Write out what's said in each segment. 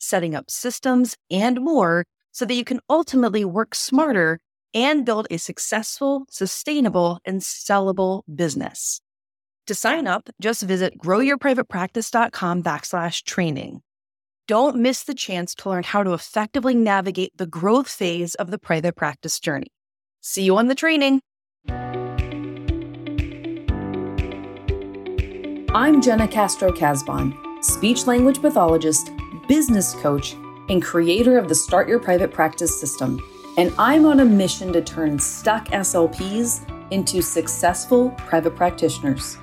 setting up systems, and more so that you can ultimately work smarter and build a successful, sustainable, and sellable business. To sign up, just visit growyourprivatepractice.com backslash training. Don't miss the chance to learn how to effectively navigate the growth phase of the private practice journey. See you on the training. I'm Jenna Castro Casbon, speech language pathologist, business coach, and creator of the Start Your Private Practice system. And I'm on a mission to turn stuck SLPs into successful private practitioners.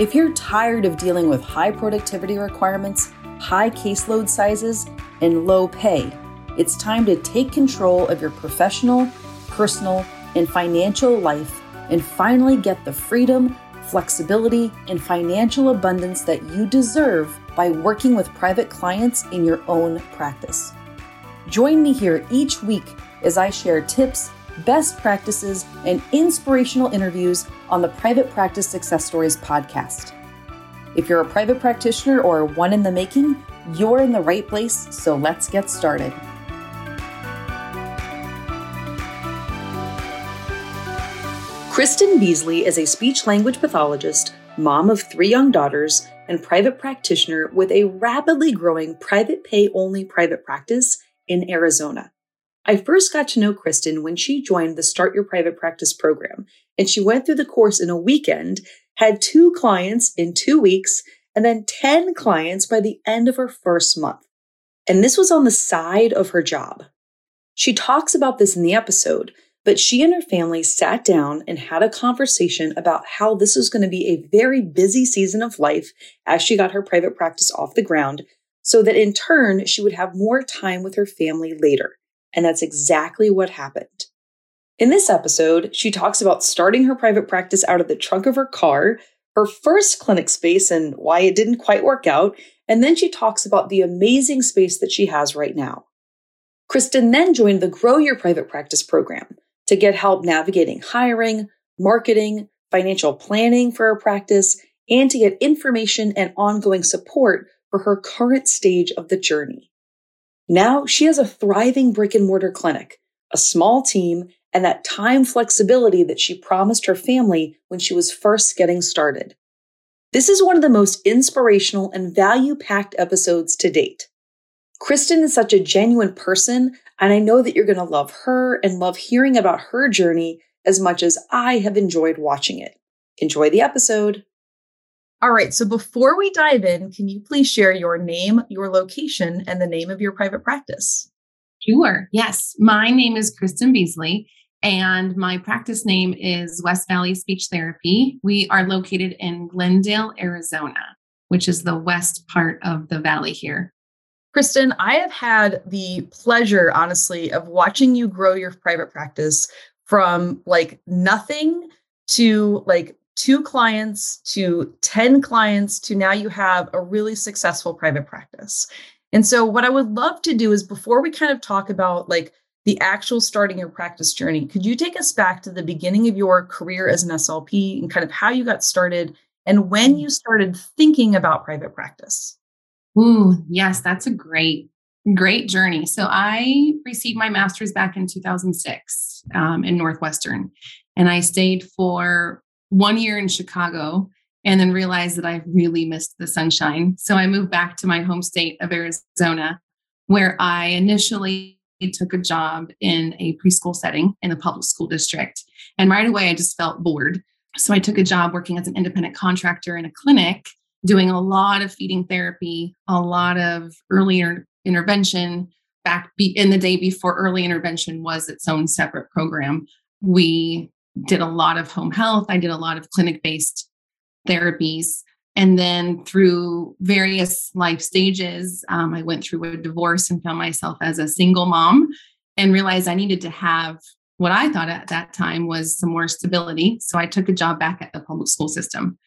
If you're tired of dealing with high productivity requirements, high caseload sizes, and low pay, it's time to take control of your professional, personal, and financial life and finally get the freedom, flexibility, and financial abundance that you deserve by working with private clients in your own practice. Join me here each week as I share tips, best practices, and inspirational interviews on the Private Practice Success Stories podcast. If you're a private practitioner or one in the making, you're in the right place, so let's get started. Kristen Beasley is a speech language pathologist, mom of three young daughters, and private practitioner with a rapidly growing private pay only private practice in Arizona. I first got to know Kristen when she joined the Start Your Private Practice program, and she went through the course in a weekend, had two clients in two weeks, and then 10 clients by the end of her first month. And this was on the side of her job. She talks about this in the episode, but she and her family sat down and had a conversation about how this was going to be a very busy season of life as she got her private practice off the ground, so that in turn, she would have more time with her family later. And that's exactly what happened. In this episode, she talks about starting her private practice out of the trunk of her car, her first clinic space and why it didn't quite work out, and then she talks about the amazing space that she has right now. Kristen then joined the Grow Your Private Practice program to get help navigating hiring, marketing, financial planning for her practice, and to get information and ongoing support for her current stage of the journey. Now she has a thriving brick and mortar clinic, a small team, and that time flexibility that she promised her family when she was first getting started. This is one of the most inspirational and value packed episodes to date. Kristen is such a genuine person, and I know that you're going to love her and love hearing about her journey as much as I have enjoyed watching it. Enjoy the episode. All right. So before we dive in, can you please share your name, your location, and the name of your private practice? Sure. Yes. My name is Kristen Beasley, and my practice name is West Valley Speech Therapy. We are located in Glendale, Arizona, which is the west part of the valley here. Kristen, I have had the pleasure, honestly, of watching you grow your private practice from like nothing to like two clients to 10 clients to now you have a really successful private practice. And so, what I would love to do is before we kind of talk about like the actual starting your practice journey, could you take us back to the beginning of your career as an SLP and kind of how you got started and when mm-hmm. you started thinking about private practice? Ooh, yes, that's a great, great journey. So, I received my master's back in 2006 um, in Northwestern, and I stayed for one year in Chicago and then realized that I really missed the sunshine. So I moved back to my home state of Arizona, where I initially took a job in a preschool setting in the public school district. And right away, I just felt bored. So I took a job working as an independent contractor in a clinic, doing a lot of feeding therapy, a lot of earlier intervention. Back in the day before early intervention was its own separate program, we did a lot of home health. I did a lot of clinic based therapies. And then through various life stages, um, I went through a divorce and found myself as a single mom and realized I needed to have what I thought at that time was some more stability. So I took a job back at the public school system.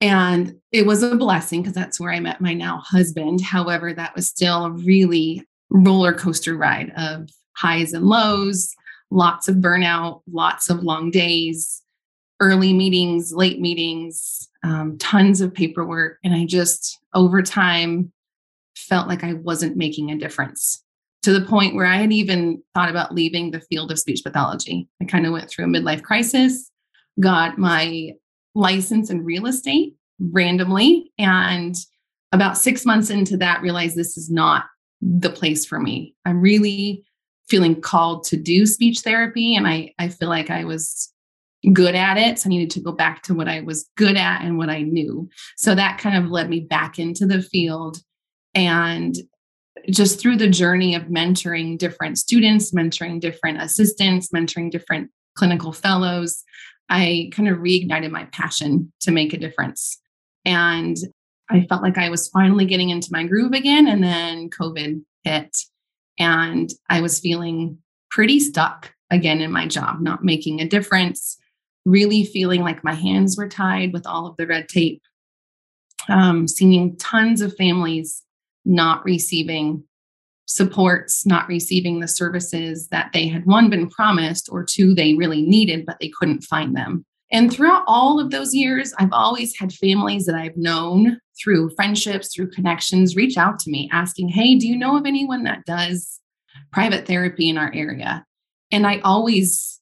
And it was a blessing because that's where I met my now husband. However, that was still a really roller coaster ride of highs and lows, lots of burnout, lots of long days, early meetings, late meetings, um, tons of paperwork. And I just, over time, felt like I wasn't making a difference to the point where I had even thought about leaving the field of speech pathology. I kind of went through a midlife crisis, got my license in real estate randomly. And about six months into that, realized this is not the place for me. I'm really feeling called to do speech therapy. And I, I feel like I was good at it. So I needed to go back to what I was good at and what I knew. So that kind of led me back into the field. And just through the journey of mentoring different students, mentoring different assistants, mentoring different clinical fellows, I kind of reignited my passion to make a difference. And I felt like I was finally getting into my groove again. And then COVID hit, and I was feeling pretty stuck again in my job, not making a difference, really feeling like my hands were tied with all of the red tape, um, seeing tons of families not receiving supports, not receiving the services that they had one been promised or two they really needed, but they couldn't find them. And throughout all of those years, I've always had families that I've known through friendships, through connections, reach out to me asking, Hey, do you know of anyone that does private therapy in our area? And I always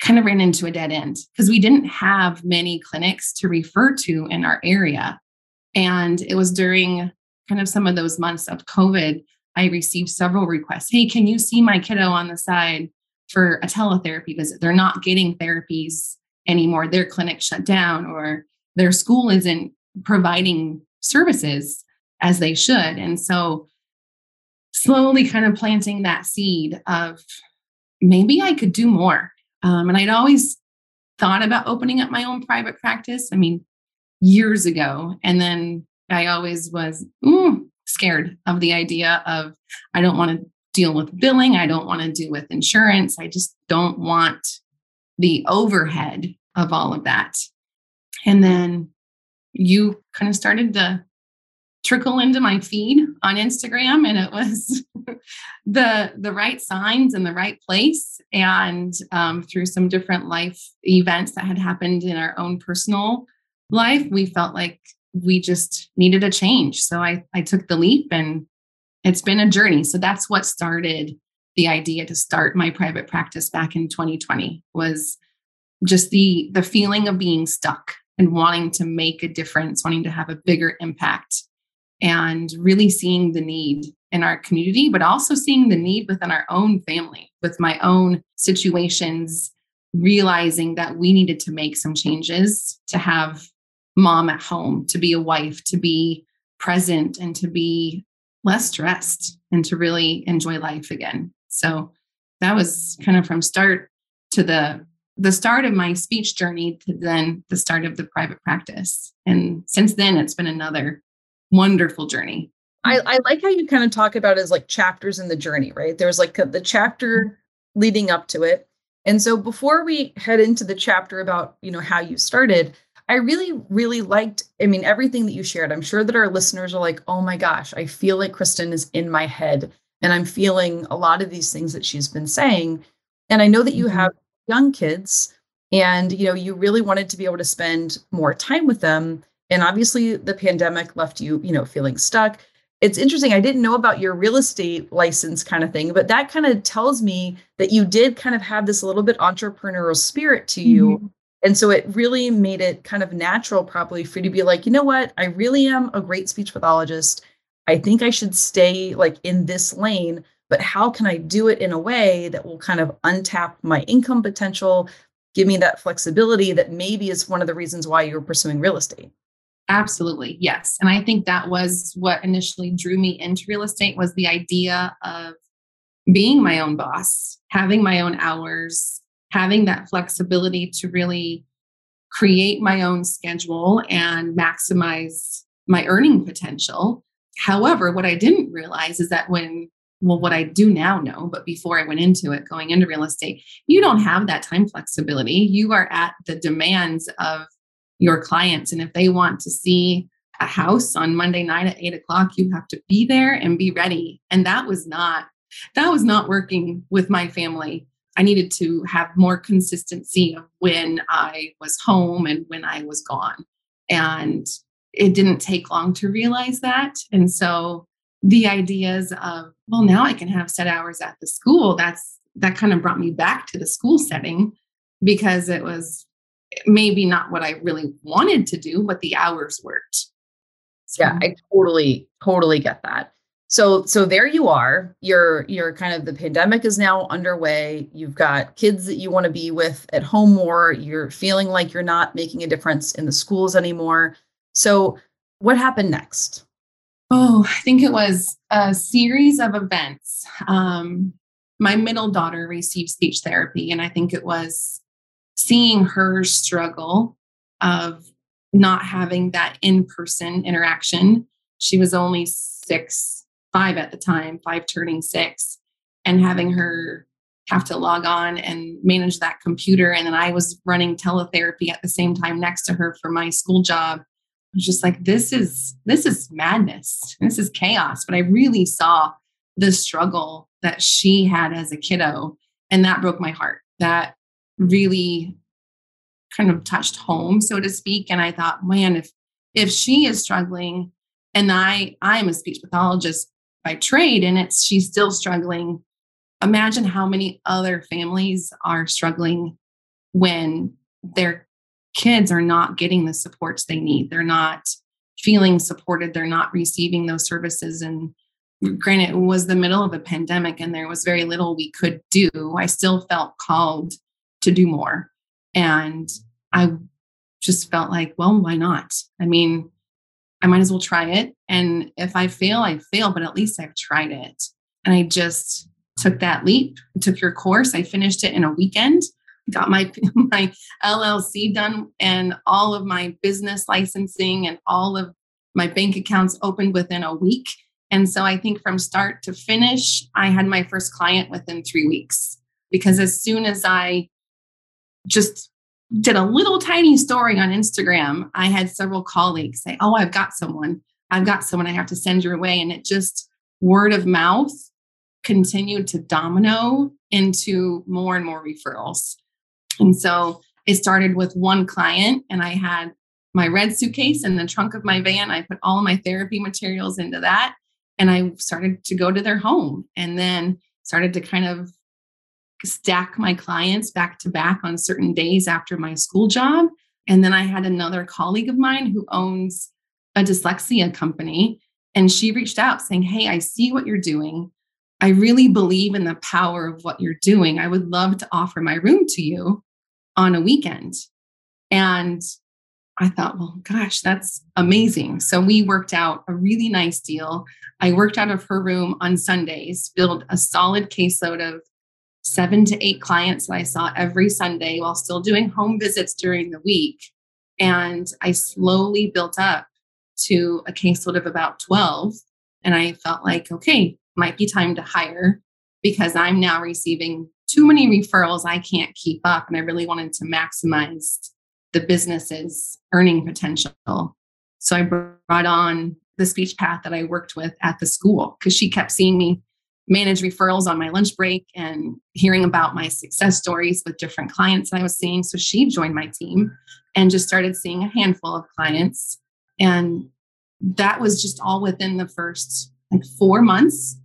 kind of ran into a dead end because we didn't have many clinics to refer to in our area. And it was during kind of some of those months of COVID, I received several requests. Hey, can you see my kiddo on the side for a teletherapy visit? They're not getting therapies anymore. Their clinic shut down or their school isn't providing services as they should. And so slowly kind of planting that seed of maybe I could do more. Um, and I'd always thought about opening up my own private practice. I mean, years ago. And then I always was ooh, scared of the idea of I don't want to deal with billing. I don't want to deal with insurance. I just don't want the overhead of all of that. And then you kind of started to trickle into my feed on Instagram and it was the the right signs in the right place and um, through some different life events that had happened in our own personal life we felt like we just needed a change. So I I took the leap and it's been a journey. So that's what started the idea to start my private practice back in 2020 was just the the feeling of being stuck and wanting to make a difference wanting to have a bigger impact and really seeing the need in our community but also seeing the need within our own family with my own situations realizing that we needed to make some changes to have mom at home to be a wife to be present and to be less stressed and to really enjoy life again so that was kind of from start to the the start of my speech journey to then the start of the private practice. And since then, it's been another wonderful journey. I, I like how you kind of talk about as like chapters in the journey, right? There's like the chapter leading up to it. And so before we head into the chapter about, you know, how you started, I really, really liked, I mean, everything that you shared. I'm sure that our listeners are like, oh my gosh, I feel like Kristen is in my head and I'm feeling a lot of these things that she's been saying. And I know that you mm-hmm. have young kids and you know you really wanted to be able to spend more time with them and obviously the pandemic left you you know feeling stuck it's interesting i didn't know about your real estate license kind of thing but that kind of tells me that you did kind of have this little bit entrepreneurial spirit to you mm-hmm. And so it really made it kind of natural probably for you to be like you know what i really am a great speech pathologist i think i should stay like in this lane but how can I do it in a way that will kind of untap my income potential, give me that flexibility that maybe is one of the reasons why you're pursuing real estate? Absolutely. Yes. And I think that was what initially drew me into real estate was the idea of being my own boss, having my own hours, having that flexibility to really create my own schedule and maximize my earning potential. However, what I didn't realize is that when, well, what I do now know, but before I went into it, going into real estate, you don't have that time flexibility. You are at the demands of your clients. And if they want to see a house on Monday night at eight o'clock, you have to be there and be ready. And that was not, that was not working with my family. I needed to have more consistency of when I was home and when I was gone. And it didn't take long to realize that. And so the ideas of, well, now I can have set hours at the school, that's that kind of brought me back to the school setting because it was maybe not what I really wanted to do, but the hours worked. So. Yeah, I totally, totally get that. So, so there you are. You're, you're kind of the pandemic is now underway. You've got kids that you want to be with at home more. You're feeling like you're not making a difference in the schools anymore. So, what happened next? Oh, I think it was a series of events. Um, my middle daughter received speech therapy, and I think it was seeing her struggle of not having that in person interaction. She was only six, five at the time, five turning six, and having her have to log on and manage that computer. And then I was running teletherapy at the same time next to her for my school job. I was just like, this is this is madness. This is chaos. But I really saw the struggle that she had as a kiddo. And that broke my heart. That really kind of touched home, so to speak. And I thought, man, if if she is struggling and I I'm a speech pathologist by trade and it's she's still struggling, imagine how many other families are struggling when their kids are not getting the supports they need. They're not feeling supported, they're not receiving those services. And granted it was the middle of a pandemic and there was very little we could do. I still felt called to do more. And I just felt like, well, why not? I mean, I might as well try it. And if I fail, I fail, but at least I've tried it. And I just took that leap, took your course. I finished it in a weekend, got my my LLC done and all of my business licensing and all of my bank accounts opened within a week. And so I think from start to finish, I had my first client within 3 weeks because as soon as I just did a little tiny story on Instagram, I had several colleagues say, Oh, I've got someone. I've got someone I have to send your way. And it just word of mouth continued to domino into more and more referrals. And so it started with one client, and I had my red suitcase in the trunk of my van. I put all my therapy materials into that. And I started to go to their home and then started to kind of stack my clients back to back on certain days after my school job. And then I had another colleague of mine who owns a dyslexia company. And she reached out saying, Hey, I see what you're doing. I really believe in the power of what you're doing. I would love to offer my room to you on a weekend. And I thought, well, gosh, that's amazing. So we worked out a really nice deal. I worked out of her room on Sundays, built a solid caseload of seven to eight clients that I saw every Sunday while still doing home visits during the week. And I slowly built up to a caseload of about 12. And I felt like, okay, might be time to hire because I'm now receiving too many referrals I can't keep up. And I really wanted to maximize the business's earning potential. So I brought on the speech path that I worked with at the school because she kept seeing me manage referrals on my lunch break and hearing about my success stories with different clients that I was seeing. So she joined my team and just started seeing a handful of clients. And that was just all within the first like four months.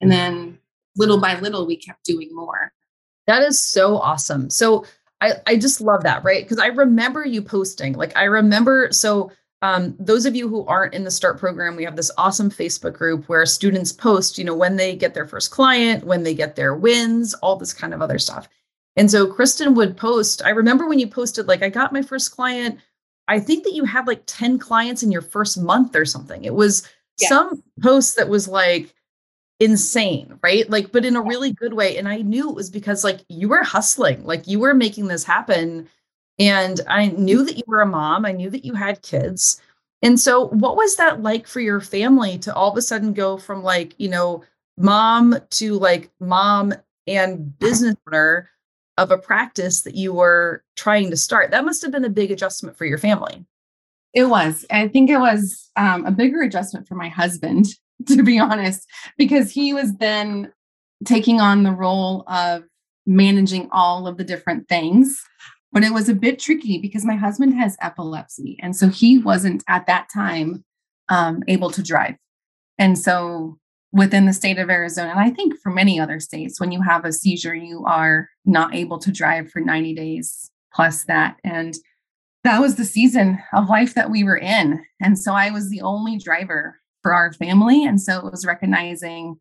And then little by little, we kept doing more. That is so awesome. So I, I just love that, right? Because I remember you posting, like, I remember, so um, those of you who aren't in the START program, we have this awesome Facebook group where students post, you know, when they get their first client, when they get their wins, all this kind of other stuff. And so Kristen would post. I remember when you posted, like, I got my first client. I think that you had like 10 clients in your first month or something. It was some post that was like insane, right? Like, but in a really good way. And I knew it was because like you were hustling, like you were making this happen And I knew that you were a mom, I knew that you had kids. And so, what was that like for your family to all of a sudden go from like, you know, mom to like mom and business owner of a practice that you were trying to start? That must have been a big adjustment for your family. It was. I think it was um, a bigger adjustment for my husband, to be honest, because he was then taking on the role of managing all of the different things. But it was a bit tricky because my husband has epilepsy. And so he wasn't at that time um, able to drive. And so within the state of Arizona, and I think for many other states, when you have a seizure, you are not able to drive for 90 days plus that. And that was the season of life that we were in. And so I was the only driver for our family. And so it was recognizing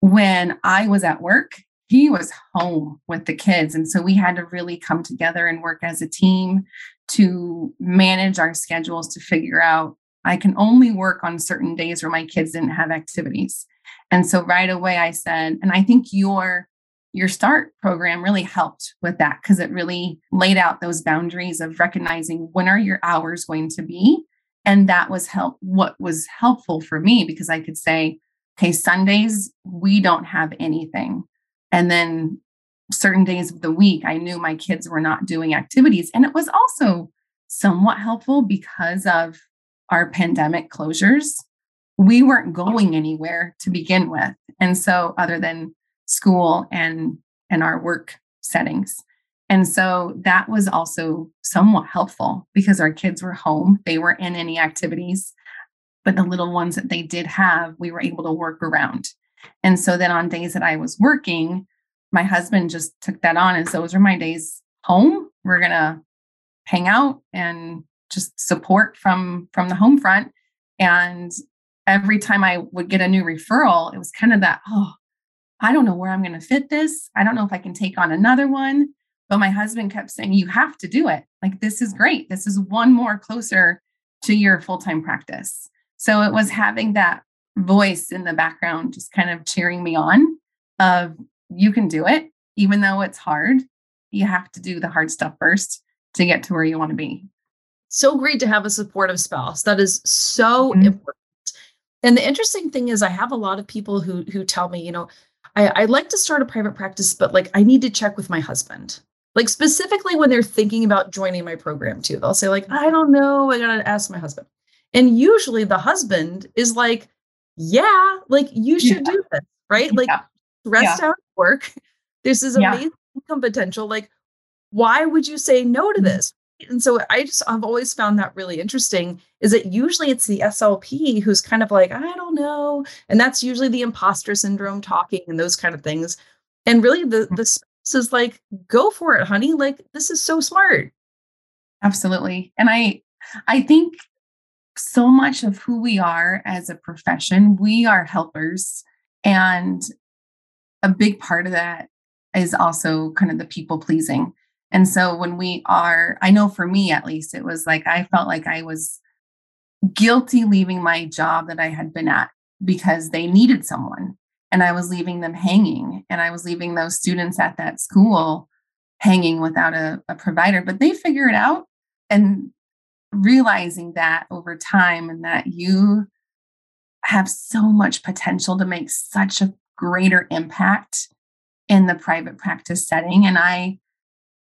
when I was at work, he was home with the kids. And so we had to really come together and work as a team to manage our schedules to figure out I can only work on certain days where my kids didn't have activities. And so right away I said, and I think your your start program really helped with that because it really laid out those boundaries of recognizing when are your hours going to be and that was help what was helpful for me because i could say okay sundays we don't have anything and then certain days of the week, I knew my kids were not doing activities. And it was also somewhat helpful because of our pandemic closures. We weren't going anywhere to begin with. And so, other than school and, and our work settings. And so that was also somewhat helpful because our kids were home. They weren't in any activities, but the little ones that they did have, we were able to work around. And so then on days that I was working, my husband just took that on. And so those are my days home. We're to hang out and just support from from the home front. And every time I would get a new referral, it was kind of that, oh, I don't know where I'm to fit this. I don't know if I can take on another one. But my husband kept saying, you have to do it. Like, this is great. This is one more closer to your full time practice. So it was having that voice in the background just kind of cheering me on of you can do it even though it's hard. You have to do the hard stuff first to get to where you want to be. So great to have a supportive spouse. That is so mm-hmm. important. And the interesting thing is i have a lot of people who who tell me you know I, I like to start a private practice but like i need to check with my husband. Like specifically when they're thinking about joining my program too. They'll say like i don't know. I gotta ask my husband. And usually the husband is like yeah, like you should yeah. do this, right? Like yeah. rest yeah. out work. This is amazing income potential. Like, why would you say no to mm-hmm. this? And so I just I've always found that really interesting is that usually it's the SLP who's kind of like, I don't know. And that's usually the imposter syndrome talking and those kind of things. And really the mm. the spouse is like, go for it, honey. Like this is so smart. Absolutely. And I I think so much of who we are as a profession, we are helpers. And a big part of that is also kind of the people pleasing. And so when we are, I know for me at least, it was like I felt like I was guilty leaving my job that I had been at because they needed someone and I was leaving them hanging and I was leaving those students at that school hanging without a, a provider. But they figure it out and realizing that over time and that you have so much potential to make such a greater impact in the private practice setting. And I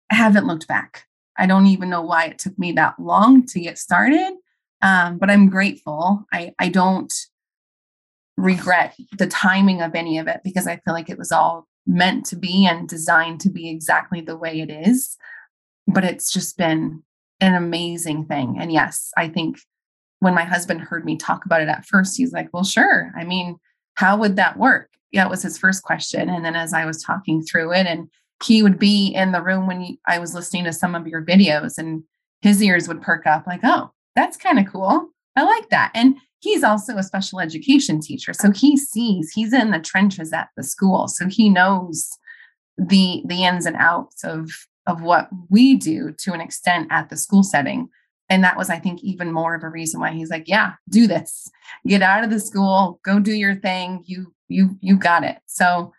haven't looked back. I don't even know why it took me that long to get started, um, but I'm grateful. I, I don't regret the timing of any of it because I feel like it was all meant to be and designed to be exactly the way it is. But it's just been an amazing thing. And yes, I think when my husband heard me talk about it at first, he's like, well, sure. I mean, how would that work? Yeah, it was his first question. And then as I was talking through it, and he would be in the room when I was listening to some of your videos, and his ears would perk up, like, oh, that's kind of cool. I like that. And he's also a special education teacher. So he sees, he's in the trenches at the school. So he knows the the ins and outs of of what we do to an extent at the school setting. And that was, I think, even more of a reason why he's like, yeah, do this. Get out of the school, go do your thing. You you you got it. So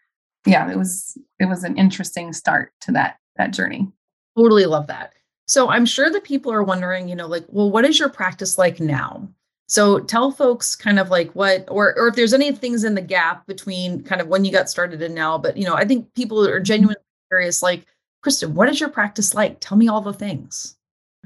yeah, it was it was an interesting start to that that journey. Totally love that. So I'm sure that people are wondering, you know, like, well, what is your practice like now? So tell folks kind of like what, or or if there's any things in the gap between kind of when you got started and now. But you know, I think people are mm-hmm. genuinely curious, like, Kristen, what is your practice like? Tell me all the things.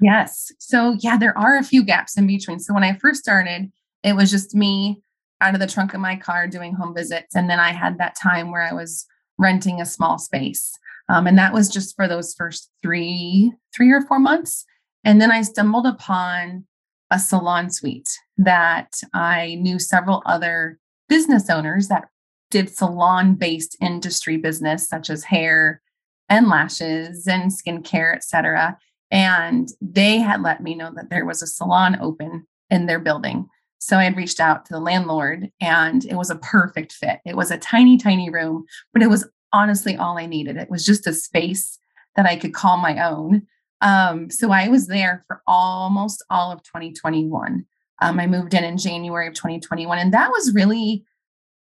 Yes. So yeah, there are a few gaps in between. So when I first started, it was just me out of the trunk of my car doing home visits. And then I had that time where I was renting a small space. Um, and that was just for those first three, three or four months. And then I stumbled upon a salon suite that I knew several other business owners that did salon based industry business, such as hair and lashes and skincare, et cetera. And they had let me know that there was a salon open in their building. So I had reached out to the landlord and it was a perfect fit. It was a tiny, tiny room, but it was honestly all I needed. It was just a space that I could call my own. Um, so I was there for almost all of 2021. Um, I moved in in January of 2021, and that was really,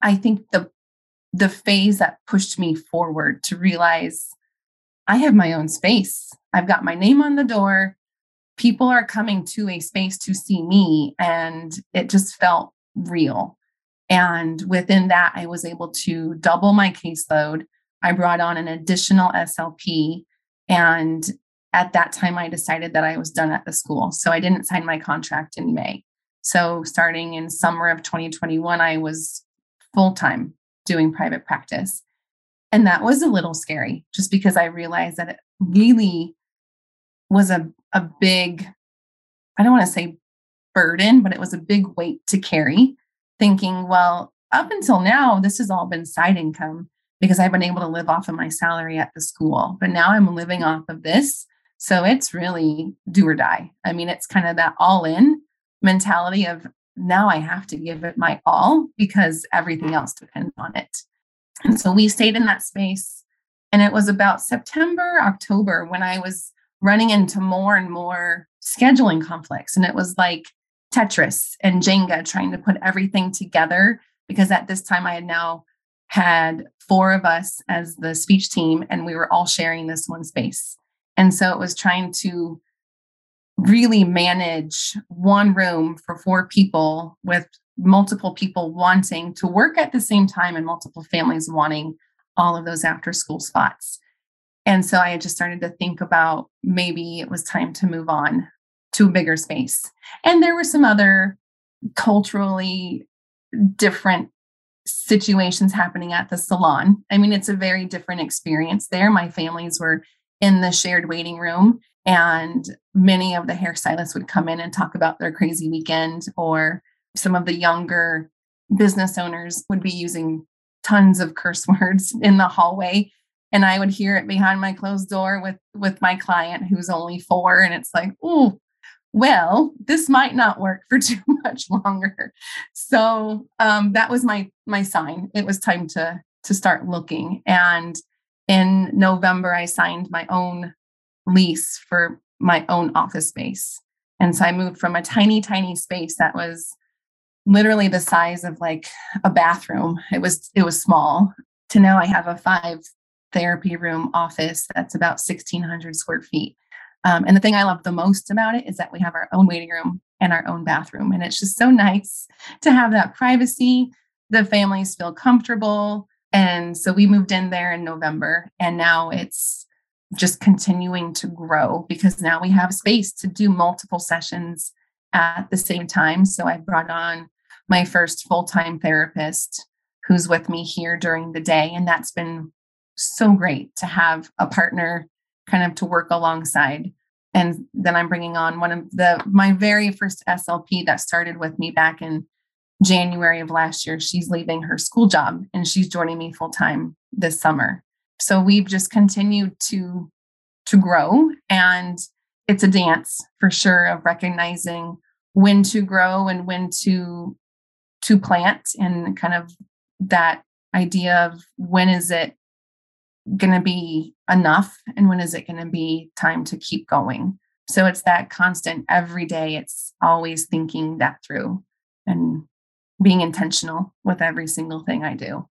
I think, the the phase that pushed me forward to realize I have my own space. I've got my name on the door. People are coming to a space to see me, and it just felt real. And within that, I was able to double my caseload. I brought on an additional SLP. And at that time, I decided that I was done at the school. So I didn't sign my contract in May. So starting in summer of 2021, I was full time doing private practice. And that was a little scary just because I realized that it really was a, a big, I don't want to say burden, but it was a big weight to carry, thinking, well, up until now, this has all been side income because I've been able to live off of my salary at the school. But now I'm living off of this. So it's really do or die. I mean, it's kind of that all in mentality of now I have to give it my all because everything else depends on it. And so we stayed in that space. And it was about September, October when I was running into more and more scheduling conflicts. And it was like Tetris and Jenga trying to put everything together because at this time I had now had four of us as the speech team and we were all sharing this one space. And so it was trying to really manage one room for four people with multiple people wanting to work at the same time and multiple families wanting all of those after school spots. And so I just started to think about maybe it was time to move on to a bigger space. And there were some other culturally different situations happening at the salon. I mean, it's a very different experience there. My families were in the shared waiting room, and many of the hairstylists would come in and talk about their crazy weekend, or some of the younger business owners would be using tons of curse words in the hallway and i would hear it behind my closed door with with my client who's only four and it's like oh well, this might not work for too much longer. So um, that was my my sign. It was time to to start looking. And in November, I signed my own lease for my own office space. And so I moved from a tiny, tiny space that was literally the size of like a bathroom. It was it was small to now I have a five therapy room office that's about 1600 square feet um, and the thing I love the most about it is that we have our own waiting room and our own bathroom. And it's just so nice to have that privacy. The families feel comfortable. And so we moved in there in November, and now it's just continuing to grow because now we have space to do multiple sessions at the same time. So I brought on my first full time therapist who's with me here during the day. And that's been so great to have a partner kind of to work alongside. And then I'm bringing on one of the my very first SLP that started with me back in January of last year. She's leaving her school job and she's joining me full time this summer. So we've just continued to to grow and it's a dance for sure of recognizing when to grow and when to to plant and kind of that idea of when is it going to be enough and when is it going to be time to keep going. So it's that constant every day it's always thinking that through and being intentional with every single thing i do.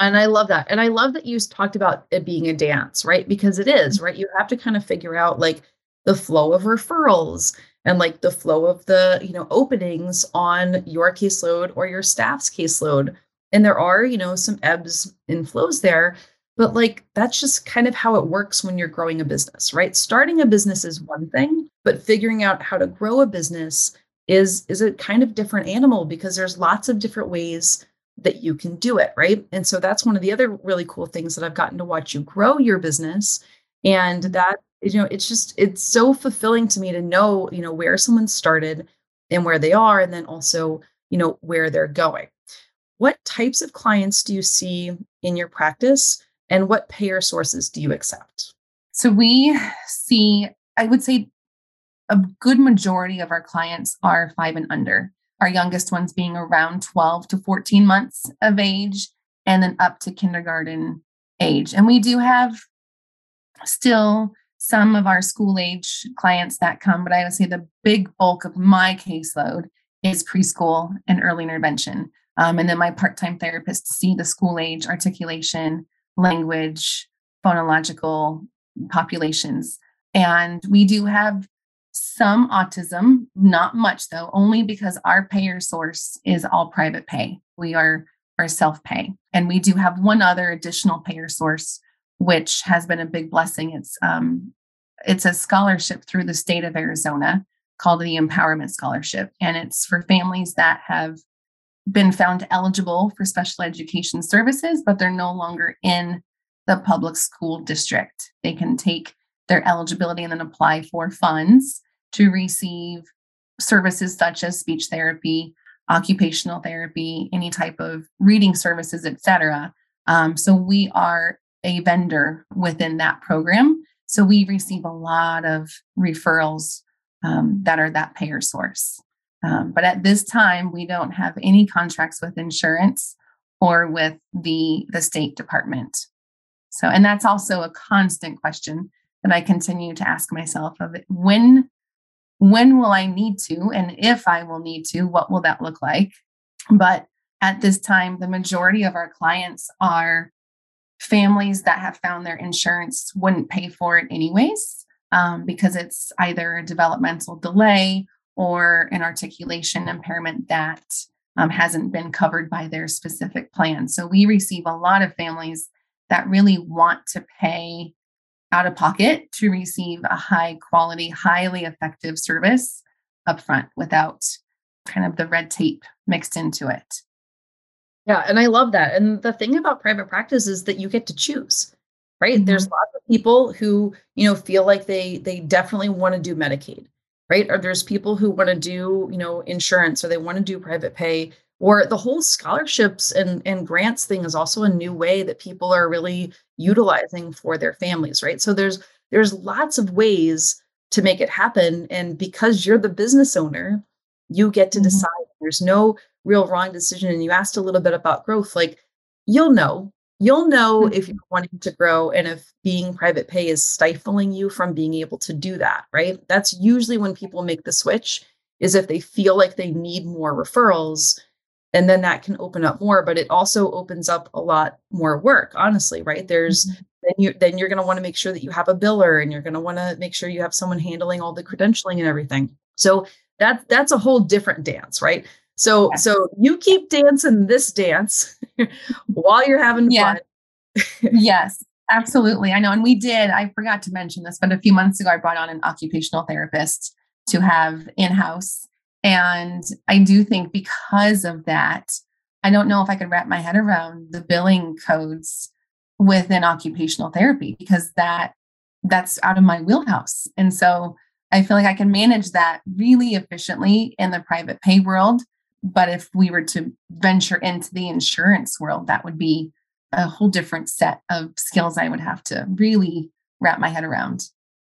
And i love that and i love that you talked about it being a dance right? Because it is mm-hmm. right? You have to kind of figure out like the flow of referrals and like the flow of the you know openings on your caseload or your staff's caseload. And there are you know some ebbs and flows there but like that's just kind of how it works when you're growing a business right? Starting a business is one thing but figuring out how to grow a business is is a kind of different animal because there's lots of different ways that you can do it right? And so that's one of the other really cool things that i've gotten to watch you grow your business and that you know it's just it's so fulfilling to me to know you know where someone started and where they are and then also you know where they're going. What types of clients do you see in your practice and what payer sources do you accept? So we see i would say a good majority of our clients are five and under our youngest ones being around 12 to 14 months of age and then up to kindergarten age. And we do have still some of our school age clients that come, but I would say the big bulk of my caseload is preschool and early intervention. Um, and then my part time therapists see the school age articulation, language, phonological populations. And we do have some autism, not much though, only because our payer source is all private pay. We are, are self pay. And we do have one other additional payer source which has been a big blessing. It's um, it's a scholarship through the state of Arizona called the Empowerment Scholarship, and it's for families that have been found eligible for special education services, but they're no longer in the public school district. They can take their eligibility and then apply for funds to receive services such as speech therapy, occupational therapy, any type of reading services, etc. Um, so we are a vendor within that program. So we receive a lot of referrals um, that are that payer source. Um, but at this time, we don't have any contracts with insurance or with the the State Department. So, and that's also a constant question that I continue to ask myself: of when when will I need to, and if I will need to, what will that look like? But at this time, the majority of our clients are families that have found their insurance wouldn't pay for it anyways um, because it's either a developmental delay or an articulation impairment that um, hasn't been covered by their specific plan. So we receive a lot of families that really want to pay out of pocket to receive a high quality, highly effective service upfront without kind of the red tape mixed into it. Yeah, and I love that. And the thing about private practice is that you get to choose, right? Mm-hmm. There's lots of people who, you know, feel like they they definitely want to do Medicaid, right? Or there's people who want to do, you know, insurance or they want to do private pay or the whole scholarships and and grants thing is also a new way that people are really utilizing for their families, right? So there's there's lots of ways to make it happen and because you're the business owner, you get to mm-hmm. decide. There's no real wrong decision and you asked a little bit about growth like you'll know. You'll know mm-hmm. if you're wanting to grow and if being private pay is stifling you from being able to do that right? That's usually when people make the switch is if they feel like they need more referrals and then that can open up more but it also opens up a lot more work honestly right? There's mm-hmm. then you then you're going to want to make sure that you have a biller and you're going to want to make sure you have someone handling all the credentialing and everything. So that that's a whole different dance right so yes. so you keep dancing this dance while you're having yeah. fun. yes, absolutely. I know. And we did, I forgot to mention this, but a few months ago I brought on an occupational therapist to have in-house. And I do think because of that, I don't know if I could wrap my head around the billing codes within occupational therapy because that that's out of my wheelhouse. And so I feel like I can manage that really efficiently in the private pay world but if we were to venture into the insurance world, that would be a whole different set of skills I would have to really wrap my head around.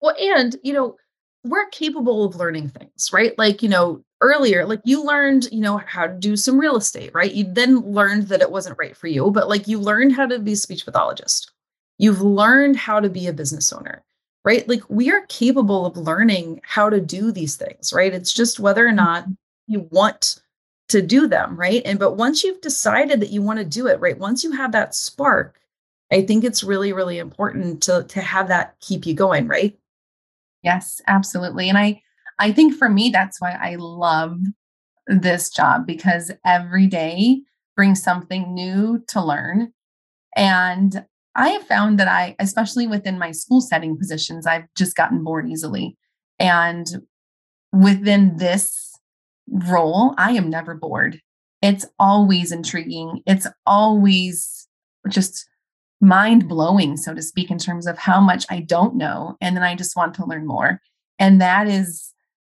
Well, and, you know, we're capable of learning things, right? Like, you know, earlier, like you learned, you know, how to do some real estate, right? You then learned that it wasn't right for you, but like you learned how to be a speech pathologist. You've learned how to be a business owner, right? Like we are capable of learning how to do these things, right? It's just whether or not mm-hmm. you want to do them, right? And but once you've decided that you want to do it, right? Once you have that spark, I think it's really really important to to have that keep you going, right? Yes, absolutely. And I I think for me that's why I love this job because every day brings something new to learn. And I have found that I, especially within my school setting positions, I've just gotten bored easily. And within this role, I am never bored. It's always intriguing. It's always just mind blowing, so to speak, in terms of how much I don't know. And then I just want to learn more. And that is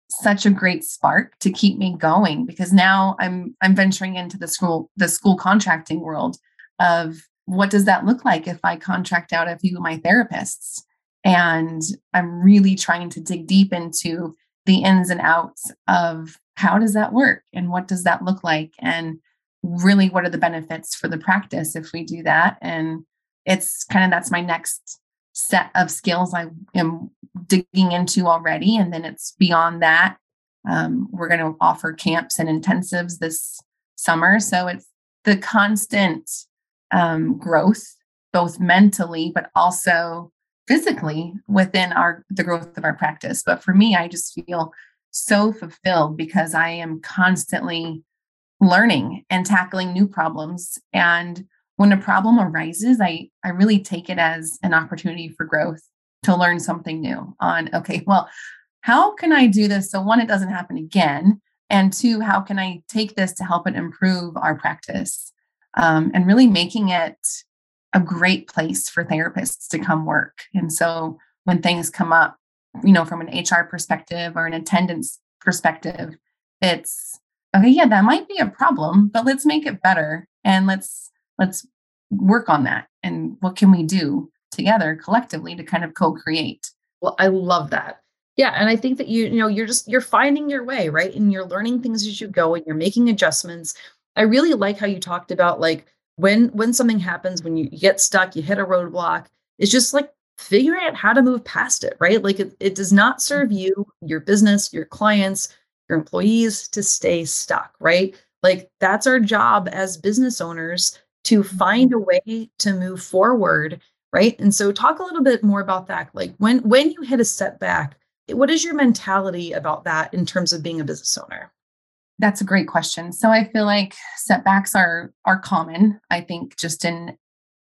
such a great spark to keep me going because now I'm I'm venturing into the school the school contracting world of what does that look like if I contract out a few of my therapists and I'm really trying to dig deep into the ins and outs of how does that work and what does that look like and really what are the benefits for the practice if we do that and it's kind of that's my next set of skills I am digging into already. And then it's beyond that. Um, we're going to offer camps and intensives this summer. So it's the constant um, growth, both mentally, but also physically within our the growth of our practice. But for me, I just feel so fulfilled because I am constantly learning and tackling new problems and when a problem arises, I, I really take it as an opportunity for growth to learn something new on, okay, well, how can I do this so one, it doesn't happen again? And two, how can I take this to help it improve our practice? Um, and really making it a great place for therapists to come work. And so when things come up, you know, from an HR perspective or an attendance perspective, it's okay, yeah, that might be a problem, but let's make it better and let's let's work on that. And what can we do together collectively to kind of co-create? Well i love that. Yeah and i think that you you know you're just you're finding your way right? And you're learning things as you go and you're making adjustments. I really like how you talked about like when when something happens when you get stuck you hit a roadblock it's just like figuring out how to move past it right? Like it, it does not serve mm-hmm. you your business your clients your employees to stay stuck right? Like that's our job as business owners to find mm-hmm. a way to move forward right? And so talk a little bit more about that. Like when when you hit a setback what is your mentality about that in terms of being a business owner? That's a great question. So i feel like setbacks are are common i think just in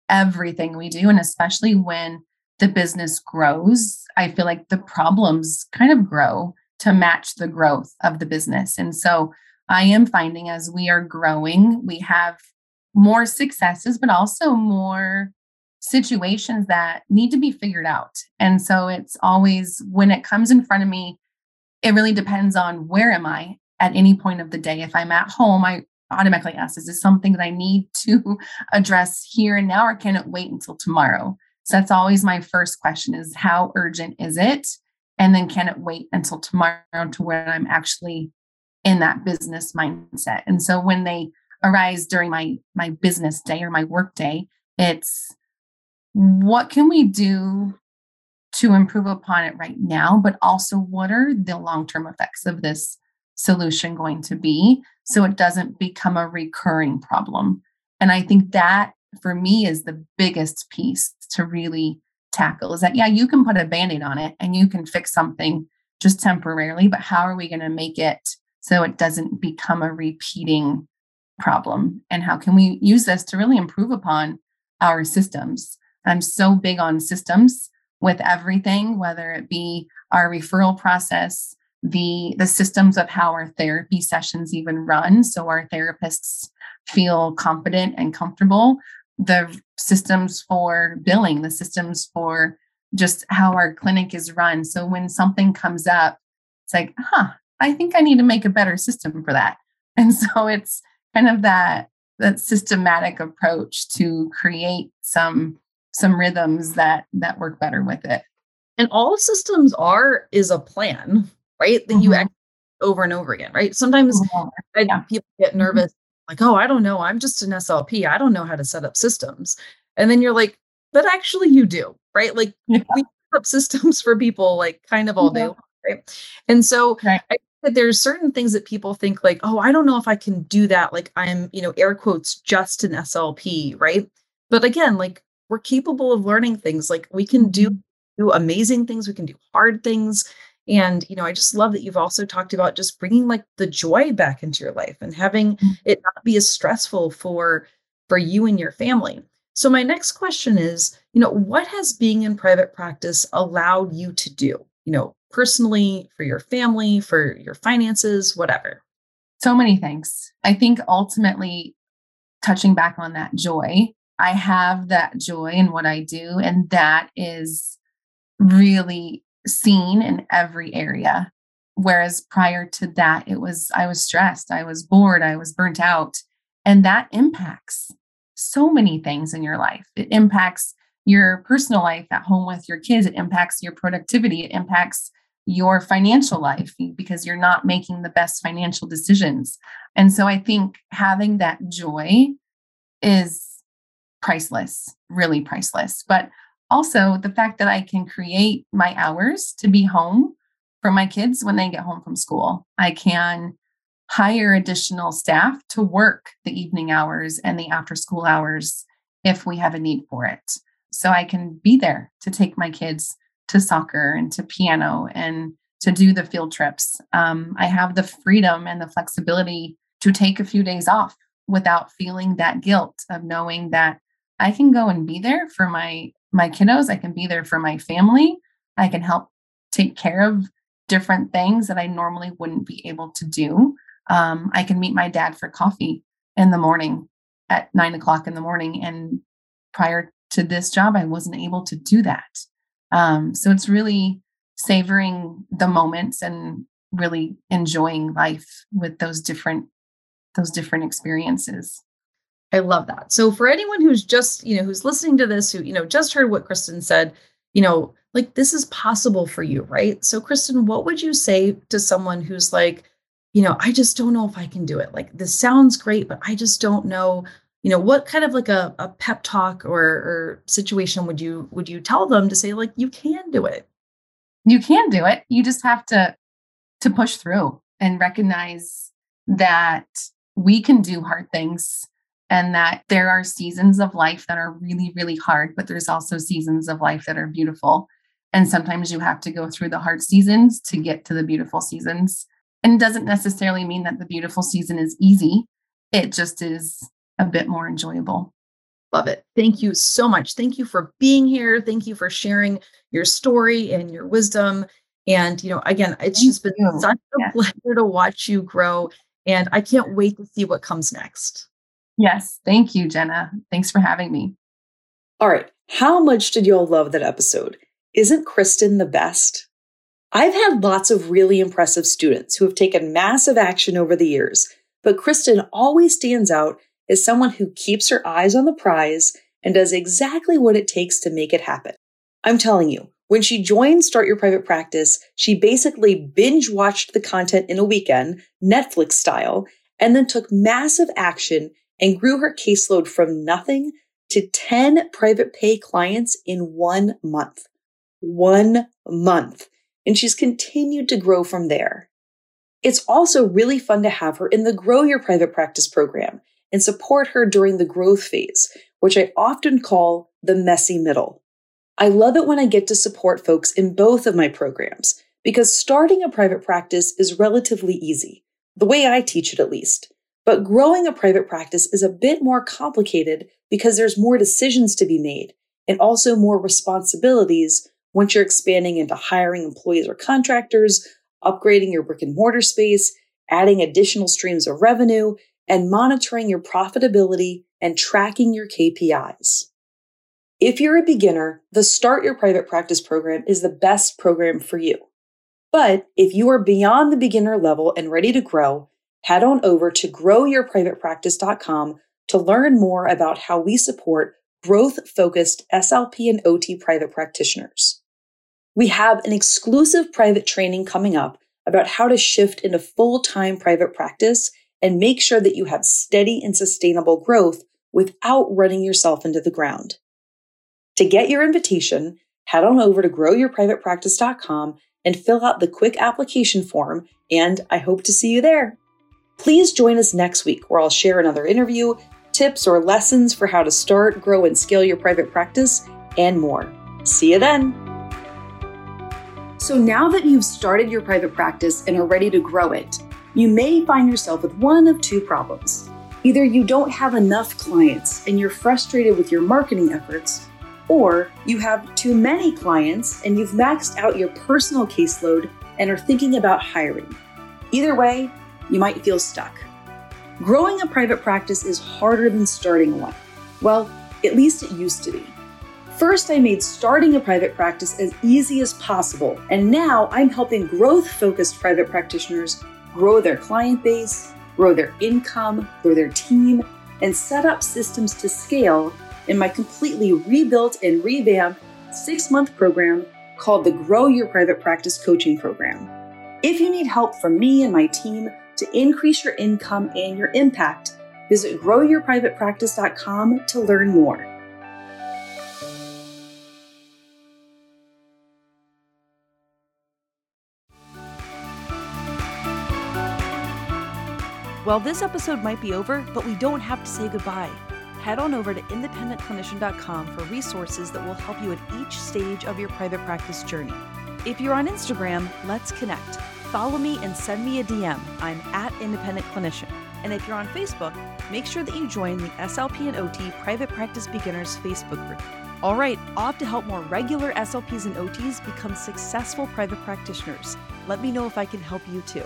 everything we do and especially when the business grows i feel like the problems kind of grow to match the growth of the business and so i am finding as we are growing we have more successes, but also more situations that need to be figured out. And so it's always when it comes in front of me, it really depends on where am I at any point of the day. If I'm at home, I automatically ask, is this something that I need to address here and now, or can it wait until tomorrow? So that's always my first question is how urgent is it? And then can it wait until tomorrow to where I'm actually in that business mindset? And so when they arise during my my business day or my work day it's what can we do to improve upon it right now but also what are the long-term effects of this solution going to be so it doesn't become a recurring problem and i think that for me is the biggest piece to really tackle is that yeah you can put a band-aid on it and you can fix something just temporarily but how are we going to make it so it doesn't become a repeating problem? And how can we use this to really improve upon our systems? I'm so big on systems with everything whether it be our referral process the the systems of how our therapy sessions even run so our therapists feel confident and comfortable the systems for billing the systems for just how our clinic is run so when something comes up it's like huh i think i need to make a better system for that and so it's kind of that that systematic approach to create some some rhythms that that work better with it and all systems are is a plan right that mm-hmm. you act over and over again right sometimes mm-hmm. yeah. people get mm-hmm. nervous. Like oh i don't know i'm just an slp i don't know how to set up systems and then you're like but actually you do right like yeah. we set up systems for people like kind of all day long right and so right. I that there's certain things that people think like, oh, I don't know if I can do that. Like I'm, you know, air quotes, just an SLP, right? But again, like we're capable of learning things. Like we can do mm-hmm. do amazing things, we can do hard things. And, you know, I just love that you've also talked about just bringing like the joy back into your life and having mm-hmm. it not be as stressful for for you and your family. So my next question is, you know, what has being in private practice allowed you to do? You know, personally, for your family, for your finances, whatever. So many things. I think ultimately touching back on that joy, I have that joy in what I do and that is really seen in every area. Whereas prior to that, it was, I was stressed, I was bored, I was burnt out. And that impacts so many things in your life. It impacts your personal life at home with your kids, it impacts your productivity, it impacts your financial life because you're not making the best financial decisions. And so I think having that joy is priceless, really priceless. But also the fact that I can create my hours to be home for my kids when they get home from school. I can hire additional staff to work the evening hours and the after school hours if we have a need for it. So I can be there to take my kids to soccer and to piano and to do the field trips. Um, I have the freedom and the flexibility to take a few days off without feeling that guilt of knowing that I can go and be there for my my kiddos. I can be there for my family. I can help take care of different things that I normally wouldn't be able to do. Um, I can meet my dad for coffee in the morning at nine o'clock in the morning. And prior to this job, I wasn't able to do that. Um, so it's really savoring the moments and really enjoying life with those different those different experiences. I love that. So for anyone who's just, you know, who's listening to this, who, you know, just heard what Kristen said, you know, like this is possible for you, right? So Kristen, what would you say to someone who's like, you know, I just don't know if I can do it. Like this sounds great, but I just don't know, you know, what kind of like a, a pep talk or, or situation would you would you tell them to say like you can do it? You can do it. You just have to to push through and recognize that we can do hard things and that there are seasons of life that are really, really hard, but there's also seasons of life that are beautiful. And sometimes you have to go through the hard seasons to get to the beautiful seasons. And it doesn't necessarily mean that the beautiful season is easy, it just is a bit more enjoyable. Love it. Thank you so much. Thank you for being here. Thank you for sharing your story and your wisdom. And, you know, again, it's Thank just been you. such a pleasure to watch you grow. And I can't wait to see what comes next. Yes. Thank you, Jenna. Thanks for having me. All right. How much did y'all love that episode? Isn't Kristen the best? I've had lots of really impressive students who have taken massive action over the years, but Kristen always stands out as someone who keeps her eyes on the prize and does exactly what it takes to make it happen. I'm telling you, when she joined Start Your Private Practice, she basically binge watched the content in a weekend, Netflix style, and then took massive action and grew her caseload from nothing to 10 private pay clients in one month. One month. And she's continued to grow from there. It's also really fun to have her in the Grow Your Private Practice program and support her during the growth phase, which I often call the messy middle. I love it when I get to support folks in both of my programs because starting a private practice is relatively easy, the way I teach it at least. But growing a private practice is a bit more complicated because there's more decisions to be made and also more responsibilities once you're expanding into hiring employees or contractors, upgrading your brick and mortar space, adding additional streams of revenue, and monitoring your profitability and tracking your KPIs. If you're a beginner, the Start Your Private Practice program is the best program for you. But if you are beyond the beginner level and ready to grow, head on over to growyourprivatepractice.com to learn more about how we support growth focused SLP and OT private practitioners. We have an exclusive private training coming up about how to shift into full time private practice and make sure that you have steady and sustainable growth without running yourself into the ground. To get your invitation, head on over to growyourprivatepractice.com and fill out the quick application form, and I hope to see you there. Please join us next week where I'll share another interview, tips or lessons for how to start, grow, and scale your private practice, and more. See you then. So now that you've started your private practice and are ready to grow it, you may find yourself with one of two problems. Either you don't have enough clients and you're frustrated with your marketing efforts, or you have too many clients and you've maxed out your personal caseload and are thinking about hiring. Either way, you might feel stuck. Growing a private practice is harder than starting one. Well, at least it used to be. First, I made starting a private practice as easy as possible, and now I'm helping growth focused private practitioners grow their client base, grow their income, grow their team, and set up systems to scale in my completely rebuilt and revamped six month program called the Grow Your Private Practice Coaching Program. If you need help from me and my team to increase your income and your impact, visit growyourprivatepractice.com to learn more. Well, this episode might be over, but we don't have to say goodbye. Head on over to independentclinician.com for resources that will help you at each stage of your private practice journey. If you're on Instagram, let's connect. Follow me and send me a DM. I'm at Independent Clinician. And if you're on Facebook, make sure that you join the SLP and OT Private Practice Beginners Facebook group. All right, off to help more regular SLPs and OTs become successful private practitioners. Let me know if I can help you too.